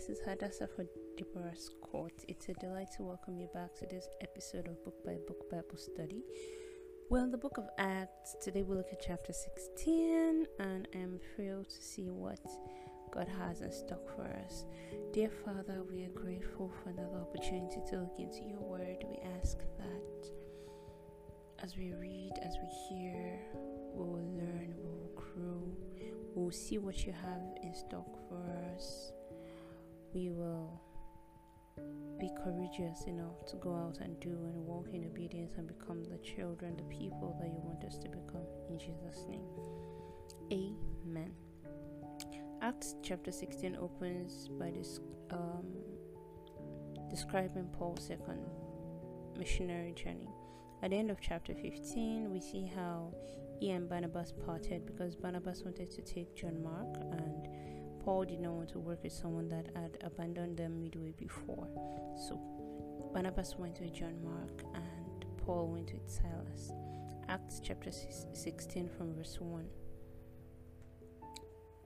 this is Hadassah for Deborah's Court. It's a delight to welcome you back to this episode of Book by Book Bible Study. Well, the book of Acts, today we look at chapter 16, and I'm thrilled to see what God has in stock for us. Dear Father, we are grateful for another opportunity to look into your word. We ask that as we read, as we hear, we will learn, we will grow, we will see what you have in stock for us. We will be courageous enough to go out and do and walk in obedience and become the children, the people that you want us to become. In Jesus' name. Amen. Acts chapter 16 opens by this um, describing Paul's second missionary journey. At the end of chapter 15, we see how he and Barnabas parted because Barnabas wanted to take John Mark and Paul did not want to work with someone that had abandoned them midway before. So Barnabas went with John Mark and Paul went with Silas. Acts chapter 16 from verse 1.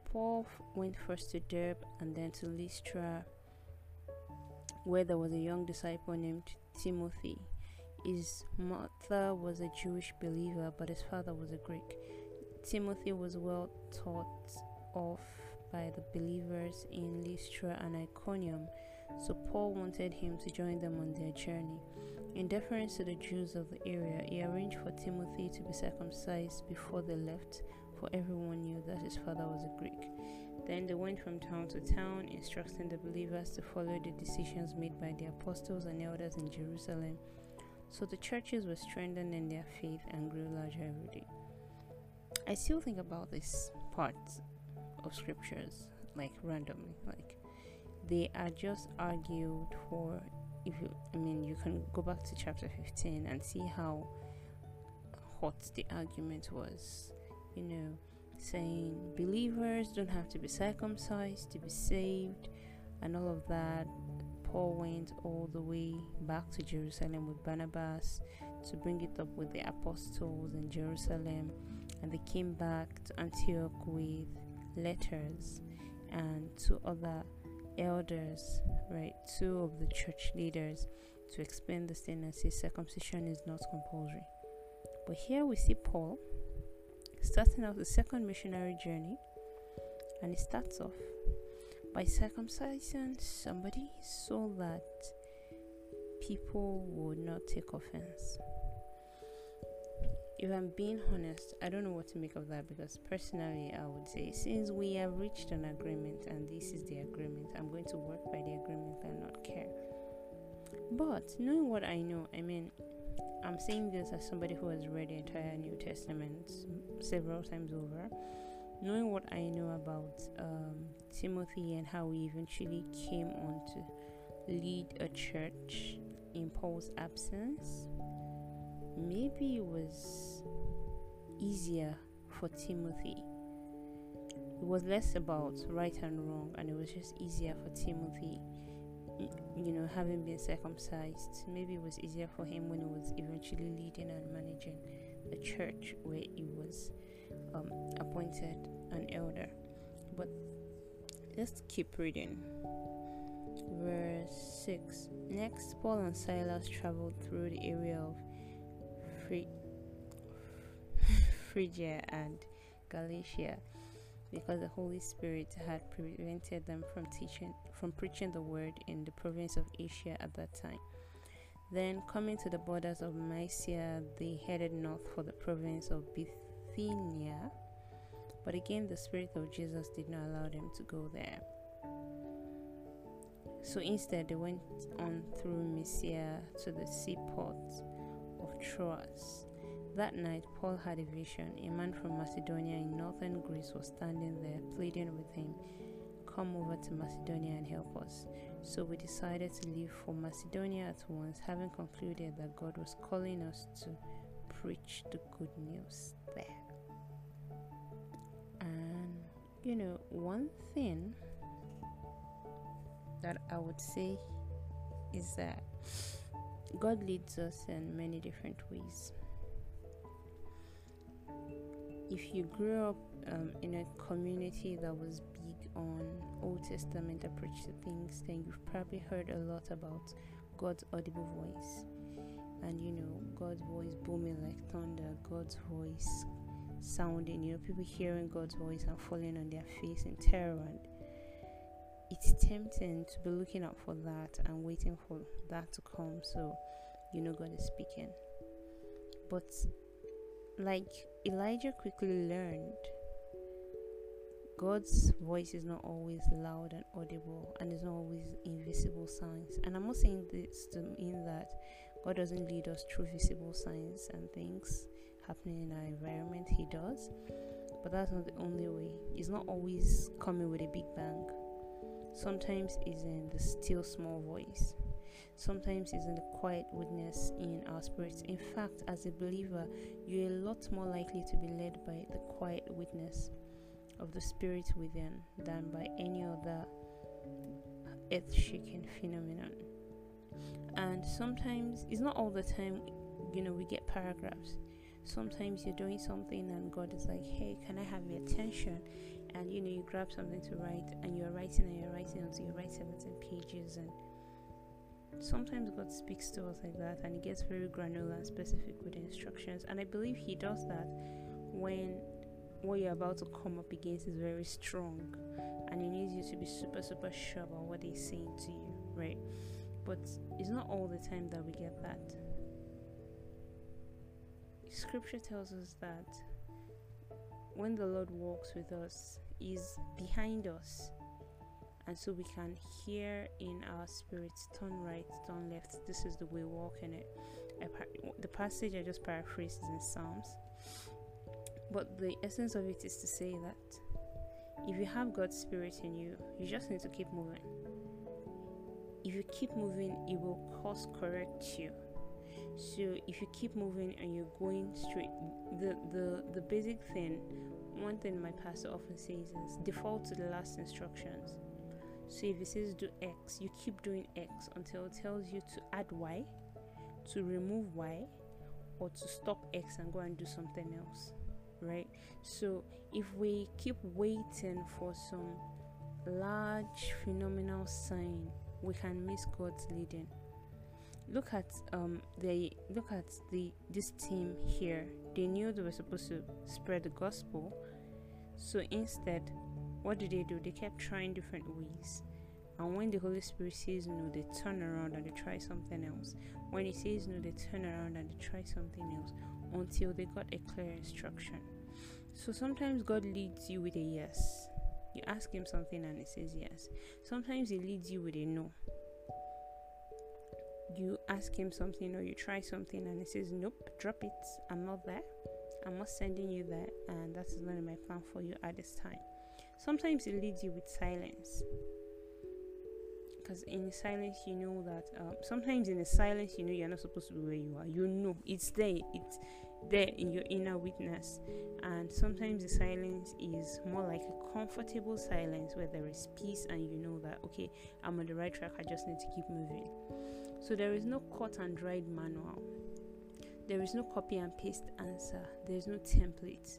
Paul went first to Derbe and then to Lystra, where there was a young disciple named Timothy. His mother was a Jewish believer, but his father was a Greek. Timothy was well taught of by the believers in Lystra and Iconium, so Paul wanted him to join them on their journey. In deference to the Jews of the area, he arranged for Timothy to be circumcised before they left, for everyone knew that his father was a Greek. Then they went from town to town, instructing the believers to follow the decisions made by the apostles and elders in Jerusalem. So the churches were strengthened in their faith and grew larger every day. I still think about this part of scriptures like randomly like they are just argued for if you i mean you can go back to chapter 15 and see how hot the argument was you know saying believers don't have to be circumcised to be saved and all of that. Paul went all the way back to jerusalem with barnabas to bring it up with the apostles in jerusalem and they came back to antioch with letters and two other elders, right? Two of the church leaders to explain this thing and say circumcision is not compulsory. But here we see Paul starting off the second missionary journey, and he starts off by circumcising somebody so that people would not take offense if I'm being honest, I don't know what to make of that because personally, I would say since we have reached an agreement and this is the agreement, I'm going to work by the agreement and not care. But knowing what I know, I mean, I'm saying this as somebody who has read the entire New Testament several times over. Knowing what I know about um, Timothy and how he eventually came on to lead a church in Paul's absence, maybe it was easier for Timothy. It was less about right and wrong, and it was just easier for Timothy, you know, having been circumcised. Maybe it was easier for him when he was eventually leading and managing the church where he was um, appointed an elder. But let's keep reading. Verse 6 Next, Paul and Silas traveled through the area of Phrygia and Galatia because the Holy Spirit had prevented them from teaching from preaching the word in the province of Asia at that time. Then coming to the borders of Mysia, they headed north for the province of Bithynia. But again the Spirit of Jesus did not allow them to go there. So instead they went on through Mysia to the seaport Troas. That night, Paul had a vision. A man from Macedonia in northern Greece was standing there, pleading with him, Come over to Macedonia and help us. So we decided to leave for Macedonia at once, having concluded that God was calling us to preach the good news there. And, you know, one thing that I would say is that God leads us in many different ways. If you grew up um, in a community that was big on Old Testament approach to things, then you've probably heard a lot about God's audible voice. And you know, God's voice booming like thunder, God's voice sounding, you know, people hearing God's voice and falling on their face in terror. And it's tempting to be looking out for that and waiting for that to come so you know God is speaking. But like Elijah quickly learned, God's voice is not always loud and audible and is not always invisible signs. And I'm not saying this to mean that God doesn't lead us through visible signs and things happening in our environment. He does. But that's not the only way. It's not always coming with a big bang. Sometimes it's in the still small voice. Sometimes it's in the quiet witness in our spirits. In fact, as a believer, you're a lot more likely to be led by the quiet witness of the spirit within than by any other earth shaking phenomenon. And sometimes, it's not all the time, you know, we get paragraphs. Sometimes you're doing something and God is like, hey, can I have your attention? And you know, you grab something to write and you're writing and you're writing until you write 17 pages. And sometimes God speaks to us like that and He gets very granular and specific with the instructions. And I believe He does that when what you're about to come up against is very strong and he needs you to be super super sure about what he's saying to you right but it's not all the time that we get that scripture tells us that when the lord walks with us he's behind us and so we can hear in our spirits turn right turn left this is the way walk in it the passage i just paraphrased is in psalms but the essence of it is to say that if you have God's Spirit in you, you just need to keep moving. If you keep moving, it will course correct you. So if you keep moving and you're going straight, the the the basic thing, one thing my pastor often says is default to the last instructions. So if it says do X, you keep doing X until it tells you to add Y, to remove Y, or to stop X and go and do something else right? So if we keep waiting for some large phenomenal sign, we can miss God's leading. Look at um they look at the this team here. They knew they were supposed to spread the gospel. So instead, what did they do? They kept trying different ways. And when the Holy Spirit says no, they turn around and they try something else. When He says no, they turn around and they try something else until they got a clear instruction. So sometimes God leads you with a yes. You ask Him something and He says yes. Sometimes He leads you with a no. You ask Him something or you try something and He says, Nope, drop it. I'm not there. I'm not sending you there, and that is not in my plan for you at this time. Sometimes it leads you with silence because in silence you know that um, sometimes in the silence you know you're not supposed to be where you are you know it's there it's there in your inner witness and sometimes the silence is more like a comfortable silence where there is peace and you know that okay i'm on the right track i just need to keep moving so there is no cut and dried manual. There is no copy and paste answer. There is no template.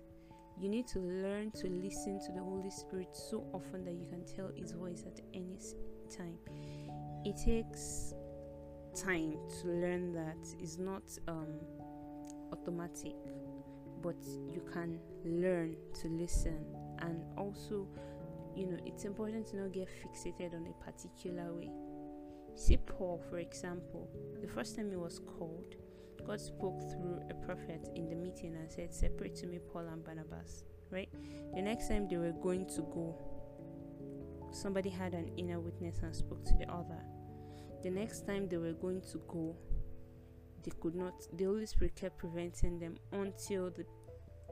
You need to learn to listen to the holy spirit so often that you can tell his voice at any time. It takes time to learn that. It's not um, automatic but you can learn to listen. And also you know it's important to not get fixated on a particular way see paul for example the first time he was called god spoke through a prophet in the meeting and said separate to me paul and barnabas right? The next time they were going to go somebody had an inner witness and spoke to the other. The next time they were going to go they could not the holy spirit kept preventing them until the,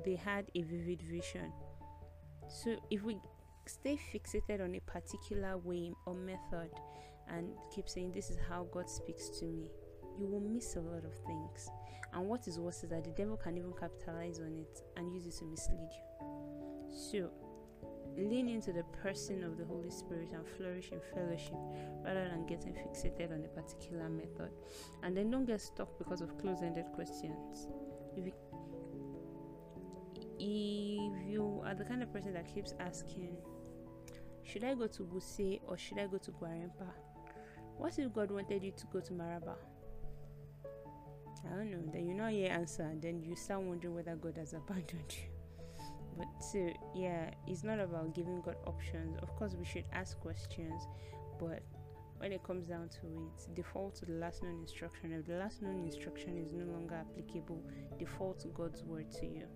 they had a vivid vision. So if we stay fixated on a particular way or method and keep saying this is how god speaks to me you will miss a lot of things and what is worse is that the devil can even capitalize on it and use it to mislead you so lean into the person of the Holy Spirit and flourish in fellowship rather than getting fixated on a particular method. And then don't get stuck because of close ended questions. If you, if you are the kind of person that keeps asking, Should I go to Wuse or should I go to Gwarinpa? What if God wanted you to go to Maraba? I don't know. Then you know your answer, and then you start wondering whether God has abandoned you. But so yeah, it's not about giving God options. Of course, we should ask questions, but when it comes down to it, default to the last known instruction. If the last known instruction is no longer applicable, default to God's word to you.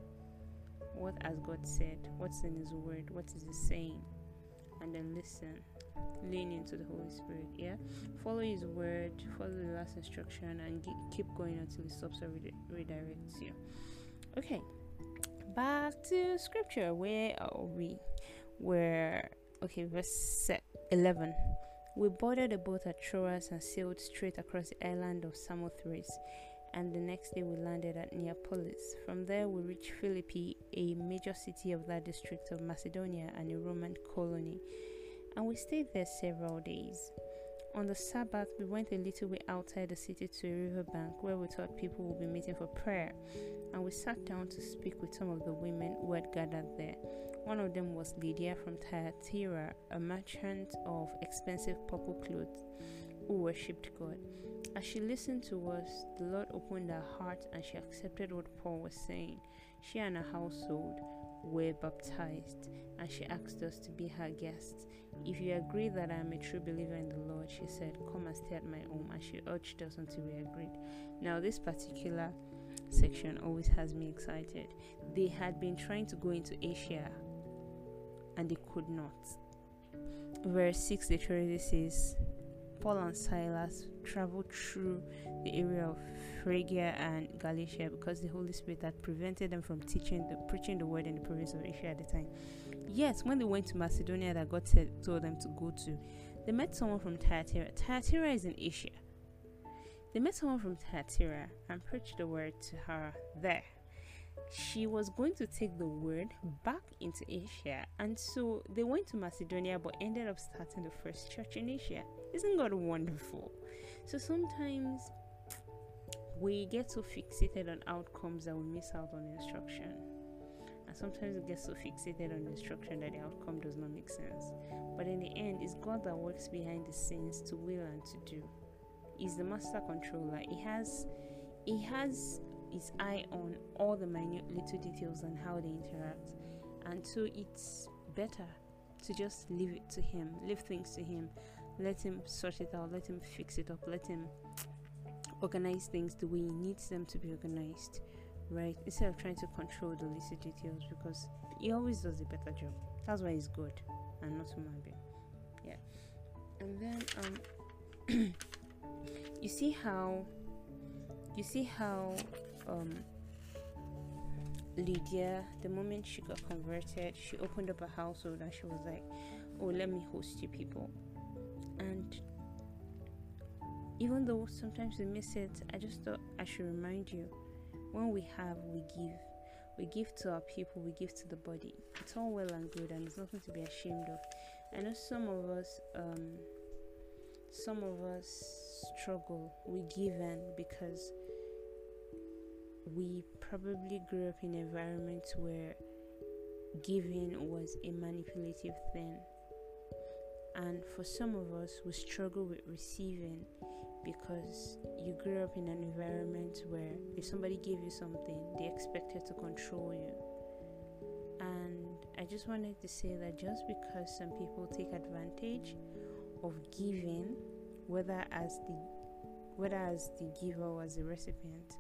What has God said? What's in His word? What is He saying? And then listen lean into the Holy Spirit. Yeah, follow His word, follow the last instruction, and keep going until He stops or re- redirects you. Okay, back to scripture. Where are we? Where okay, verse eleven. We boarded a boat at Troas and sailed straight across the island of Samothrace and the next day we landed at Neapolis. From there, we reached Philippi, a major city of that district of Macedonia and a Roman colony and we stayed there several days. On the Sabbath, we went a little way outside the city to a riverbank where we thought people would be meeting for prayer, and we sat down to speak with some of the women who had gathered there. One of them was Lydia from Thyatira, a merchant of expensive purple clothes who worshipped God. As she listened to us, the Lord opened her heart and she accepted what Paul was saying. She and her household were baptized, and she asked us to be her guests. If you agree that I am a true believer in the Lord, she said, Come and stay at my home, and she urged us until we agreed. Now, this particular section always has me excited. They had been trying to go into Asia and they could not. Verse 6 literally says, Paul and Silas traveled through the area of Phrygia and Galatia because the Holy Spirit had prevented them from teaching the preaching the word in the province of Asia at the time. Yes, when they went to Macedonia that God said, told them to go to, they met someone from Thyatira. Thyatira is in Asia. They met someone from Thyatira and preached the word to her there. She was going to take the word back into Asia, and so they went to Macedonia but ended up starting the first church in Asia. Isn't God wonderful? So sometimes we get so fixated on outcomes that we miss out on instruction. And sometimes we get so fixated on instruction that the outcome does not make sense. But in the end, it's God that works behind the scenes to will and to do. He's the master controller. He has he has his eye on all the minute little details and how they interact. And so it's better to just leave it to him, leave things to him, let him sort it out, let him fix it up, let him organize things the way he needs them to be organized, right? Instead of trying to control the little details because he always does a better job. That's why he's good and not human being. Yeah. And then um you see how you see how um Lydia, the moment she got converted, she opened up a household and she was like, Oh, let me host you people. And even though sometimes we miss it, I just thought I should remind you when we have, we give. We give to our people, we give to the body. It's all well and good, and it's nothing to be ashamed of. I know some of us, um, some of us struggle. We give in because we probably grew up in environments where giving was a manipulative thing. And for some of us, we struggle with receiving because you grew up in an environment where if somebody gave you something, they expected to control you. And I just wanted to say that just because some people take advantage of giving, whether as the whether as the giver or as the recipient,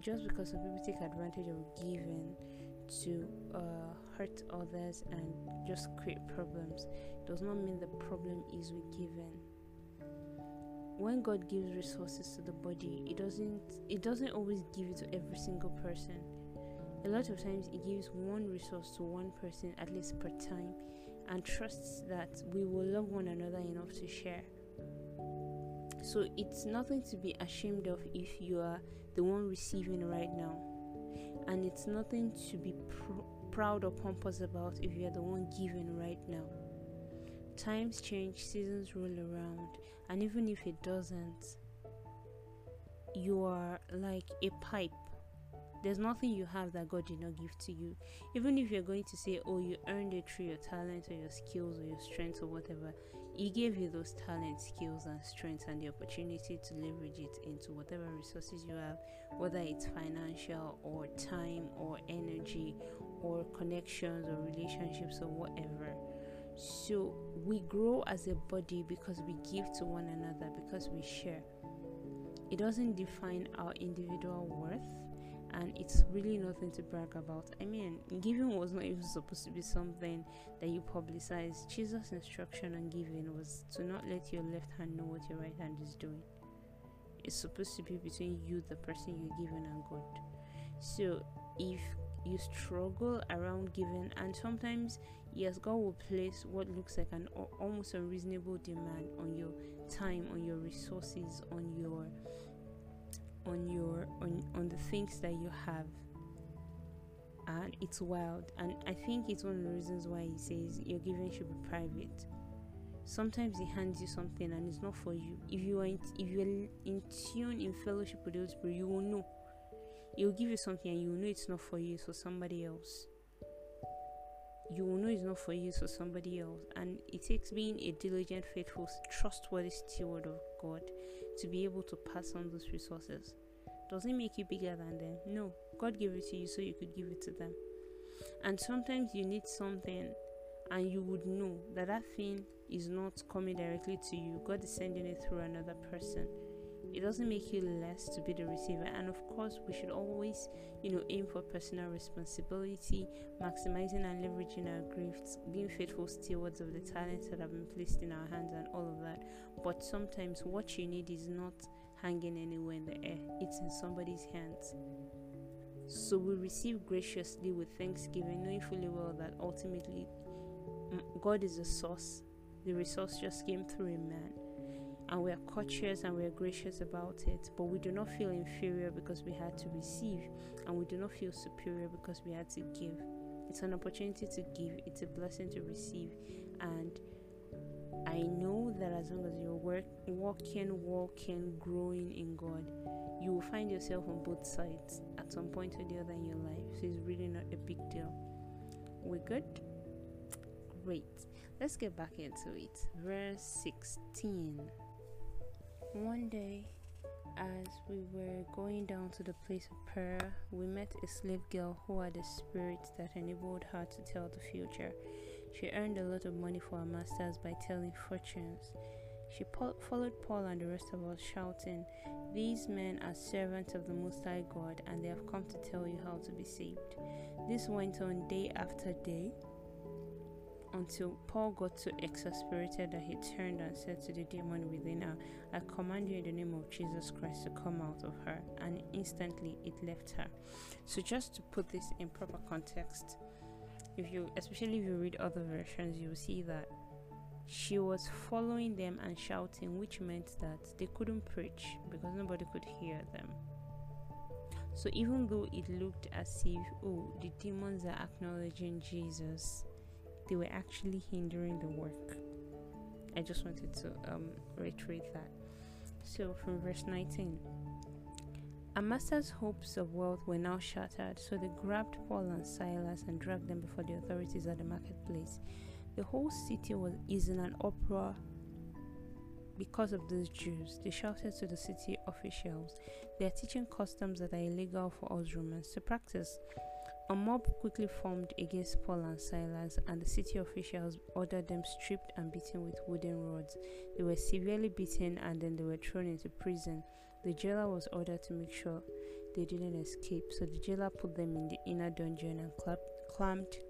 just because some people take advantage of giving to uh, hurt others and just create problems does not mean the problem is with giving when God gives resources to the body, it doesn't it doesn't always give it to every single person. A lot of times it gives one resource to one person at least per time and trusts that we will love one another enough to share. So it's nothing to be ashamed of if you are the one receiving right now. And it's nothing to be pr- proud or pompous about if you are the one giving right now. Times change, seasons roll around, and even if it doesn't, you are like a pipe There's nothing you have that God did not give to you. Even if you're going to say, oh, you earned it through your talent or your skills or your strengths or whatever, He gave you those talents, skills, and strengths and the opportunity to leverage it into whatever resources you have, whether it's financial or time or energy or connections or relationships or whatever. So we grow as a body because we give to one another, because we share. It doesn't define our individual worth and it's really nothing to brag about. I mean, giving was not even supposed to be something that you publicize. Jesus' instruction on giving was to not let your left hand know what your right hand is doing. It's supposed to be between you, the person you're giving, and God. So if you struggle around giving, and sometimes, yes, God will place what looks like an almost unreasonable demand on your time, on your resources, on your on your on on the things that you have. And it's wild. And i think it's one of the reasons why he says your giving should be private. Sometimes he hands you something and it's not for you. If you are in, if you're in tune in fellowship with the Holy Spirit you will know. He'll give you something and you will know it's not for you it's for somebody else you will know it's not for you so somebody else. And it takes being a diligent faithful trustworthy steward of god to be able to pass on those resources. Doesn't make you bigger than them? No. God gave it to you so you could give it to them. And sometimes you need something and you would know that that thing is not coming directly to you. God is sending it through another person it doesn't make you less to be the receiver and of course we should always you know aim for personal responsibility maximizing and leveraging our gifts being faithful stewards of the talents that have been placed in our hands and all of that. But sometimes what you need is not hanging anywhere in the air it's in somebody's hands. So we receive graciously with thanksgiving knowing fully well that ultimately mm, god is the source. The resource just came through a man and we are courteous and we are gracious about it, but we do not feel inferior because we had to receive, and we do not feel superior because we had to give. It's an opportunity to give, it's a blessing to receive, and I know that as long as you're work, walking, walking, growing in God, you will find yourself on both sides at some point or the other in your life. So it's really not a big deal. We're good? Great. Let's get back into it. Verse 16. One day, as we were going down to the place of prayer, we met a slave girl who had a spirit that enabled her to tell the future. She earned a lot of money for her masters by telling fortunes. She followed Paul and the rest of us, shouting, These men are servants of the Most High God, and they have come to tell you how to be saved. This went on day after day until Paul got so exasperated that he turned and said to the demon within her, I command you in the name of Jesus Christ to come out of her. And instantly it left her. So, just to put this in proper context, if you, especially if you read other versions, you will see that she was following them and shouting, which meant that they couldn't preach because nobody could hear them. So, even though it looked as if, oh, the demons are acknowledging Jesus, they were actually hindering the work. I just wanted to um, reiterate that. So, from verse 19. Amasta's hopes of wealth were now shattered, so they grabbed Paul and Silas and dragged them before the authorities at the marketplace. The whole city was is in an uproar because of those Jews. They shouted to the city officials, "They are teaching customs that are illegal for us Romans to practice." A mob quickly formed against Paul and Silas, and the city officials ordered them stripped and beaten with wooden rods. They were severely beaten and then they were thrown into prison. The jailer was ordered to make sure they didn't escape, so the jailer put them in the inner dungeon and clamped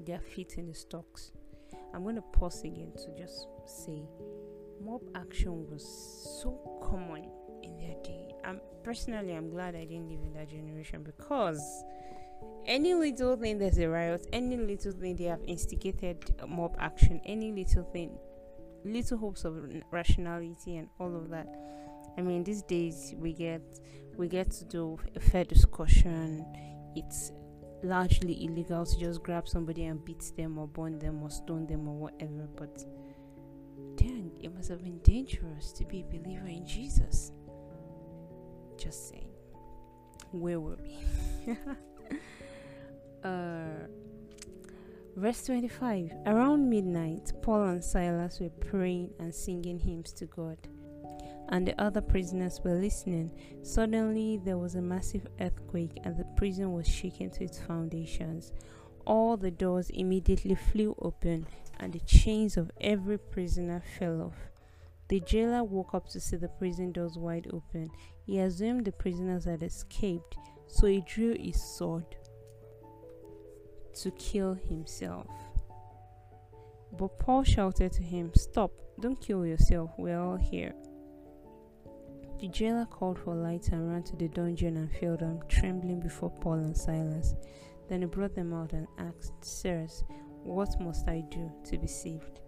their feet in the stocks. I'm going to pause again to just say mob action was so common in their day. Um, personally, I'm glad I didn't live in that generation because any little thing there's a riot any little thing they have instigated mob action any little thing little hopes of rationality and all of that. I mean these days we get we get to do a fair discussion. It's largely illegal to just grab somebody and beat them or burn them or stone them or whatever but dang it must have been dangerous to be a believer in jesus. Just saying. Where were we? uh, verse 25 Around midnight, Paul and Silas were praying and singing hymns to God, and the other prisoners were listening. Suddenly, there was a massive earthquake, and the prison was shaken to its foundations. All the doors immediately flew open, and the chains of every prisoner fell off. The jailer woke up to see the prison doors wide open. He assumed the prisoners had escaped, so he drew his sword to kill himself. But Paul shouted to him, Stop, don't kill yourself, we're all here. The jailer called for lights and ran to the dungeon and fell down, trembling before Paul and Silas. Then he brought them out and asked, Sirs, what must I do to be saved?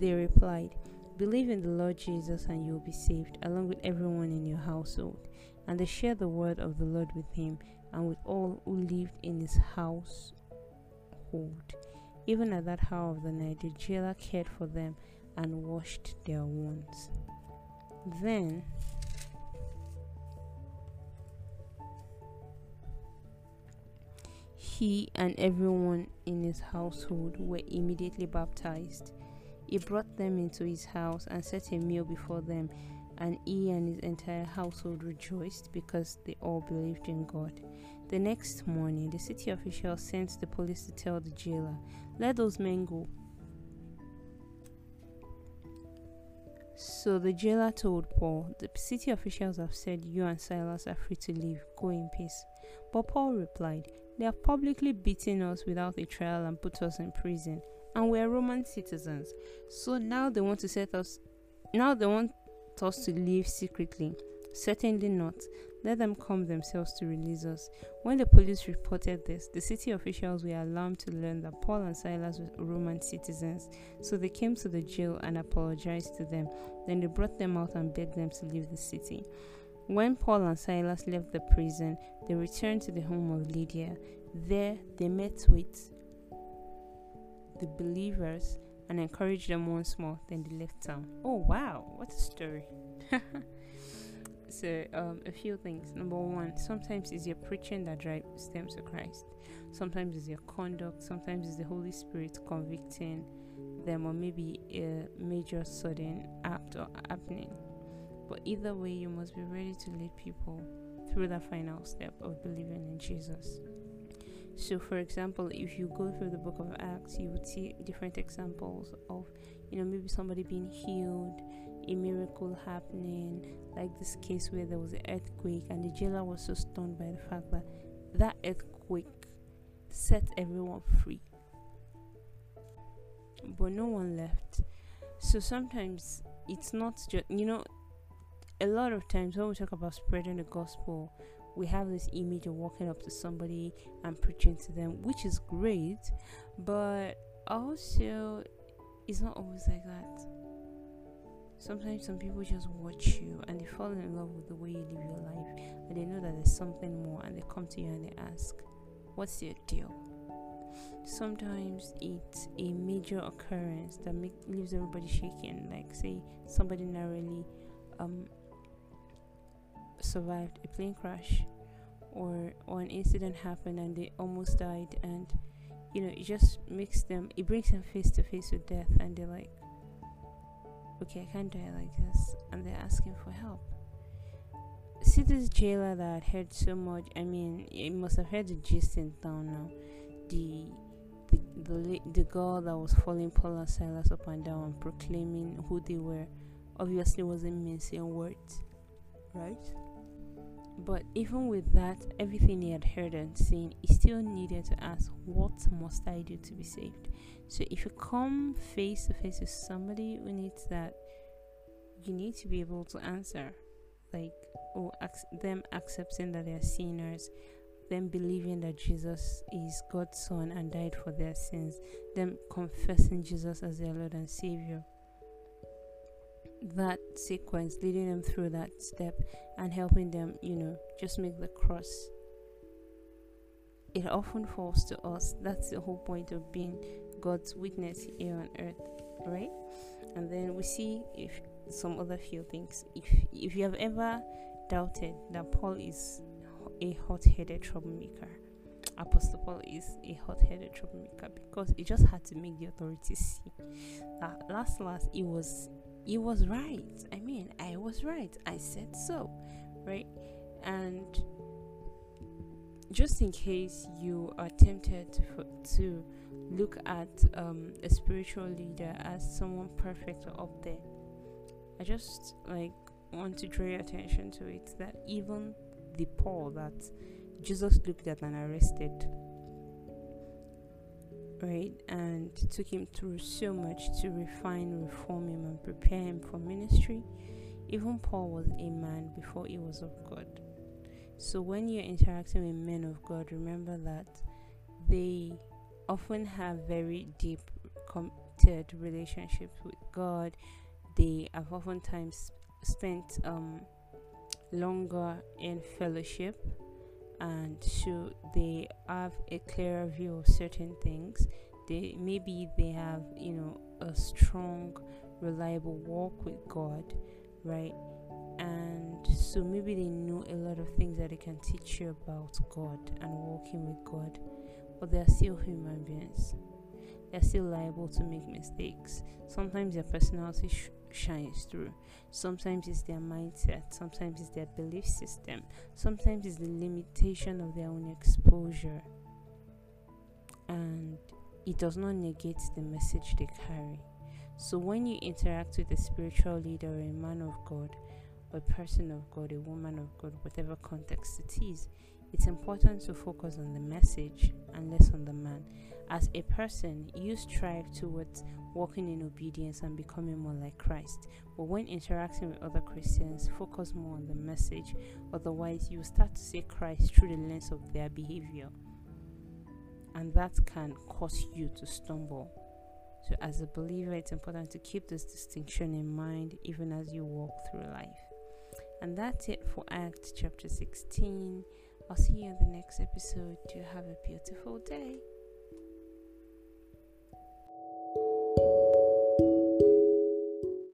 They replied, Believe in the Lord Jesus and you will be saved, along with everyone in your household. And they shared the word of the Lord with him and with all who lived in his Even at that hour of the night, the jailer cared for them and washed their wounds. Then he and everyone in his household were immediately baptized. He brought them into his house and set a meal before them, and he and his entire household rejoiced because they all believed in God. The next morning, the city officials sent the police to tell the jailer, Let those men go. So the jailer told Paul, The city officials have said you and Silas are free to leave. Go in peace. But Paul replied, They have publicly beaten us without a trial and put us in prison and we're Roman citizens. So now they want to set us now they want us to leave secretly. Certainly not. Let them come themselves to release us. When the police reported this, the city officials were alarmed to learn that Paul and Silas were Roman citizens. So they came to the jail and apologized to them. Then they brought them out and begged them to leave the city. When Paul and Silas left the prison, they returned to the home of Lydia. There they met with the believers and encouraged them once more. Then they left town. Oh wow, what a story! so um, a few things. Number one, sometimes it's your preaching that drives them to Christ. Sometimes it's your conduct. Sometimes it's the Holy Spirit convicting them, or maybe a major sudden act or happening. But either way, you must be ready to lead people through that final step of believing in Jesus. So, for example, if you go through the book of Acts, you would see different examples of, you know, maybe somebody being healed, a miracle happening, like this case where there was an earthquake, and the jailer was so stunned by the fact that that earthquake set everyone free. But no one left. So sometimes it's not just, you know, a lot of times when we talk about spreading the gospel, we have this image of walking up to somebody and preaching to them, which is great, but also it's not always like that. Sometimes some people just watch you and they fall in love with the way you live your life, and they know that there's something more, and they come to you and they ask, What's your deal? Sometimes it's a major occurrence that make, leaves everybody shaking, like, say, somebody narrowly um, survived a plane crash or or an incident happened and they almost died and you know it just makes them it brings them face to face with death and they're like okay i can't die like this. And they're asking for help. See this jailer that heard so much? I mean it must have heard the gist in town now. The the, the, the girl that was following Paul and Silas up and down proclaiming who they were obviously wasn't mincing words right but even with that, everything he had heard and seen, he still needed to ask, What must I do to be saved? So if you come face to face with somebody who needs that, you need to be able to answer. Like, or ac- them accepting that they're sinners, them believing that Jesus is God's Son and died for their sins, them confessing Jesus as their Lord and Savior that sequence, leading them through that step and helping them, you know, just make the cross. It often falls to us. That's the whole point of being God's witness here on earth, right? And then we see if some other few things. If if you have ever doubted that Paul is a hot-headed troublemaker. Apostle Paul is a hot-headed troublemaker because he just had to make the authorities see that last last he was he was right. I mean, I was right. I said so, right? And just in case you are tempted to, to look at um, a spiritual leader as someone perfect up there, I just like want to draw your attention to it that even the Paul that Jesus looked at and arrested, right, and took him through so much to refine, reform him, and prepare him for ministry. Even Paul was a man before he was of God. So when you're interacting with men of God, remember that they often have very deep, committed relationships with God. They have oftentimes spent um, longer in fellowship, and so they have a clearer view of certain things. They maybe they have you know a strong, reliable walk with God, right? and so maybe they know a lot of things that they can teach you about God and walking with God, but they are still human beings. They're still liable to make mistakes. Sometimes their personality sh- shines through. Sometimes it's their mindset. Sometimes it's their belief system. Sometimes it's the limitation of their own exposure. And it does not negate the message they carry. So when you interact with a spiritual leader or a man of God, a person of God, a woman of God, whatever context it is, it's important to focus on the message and less on the man. As a person, you strive towards walking in obedience and becoming more like Christ. But when interacting with other Christians, focus more on the message. Otherwise, you start to see Christ through the lens of their behavior. And that can cause you to stumble. So, as a believer, it's important to keep this distinction in mind even as you walk through life. And that's it for Acts chapter 16. I'll see you in the next episode. Do have a beautiful day.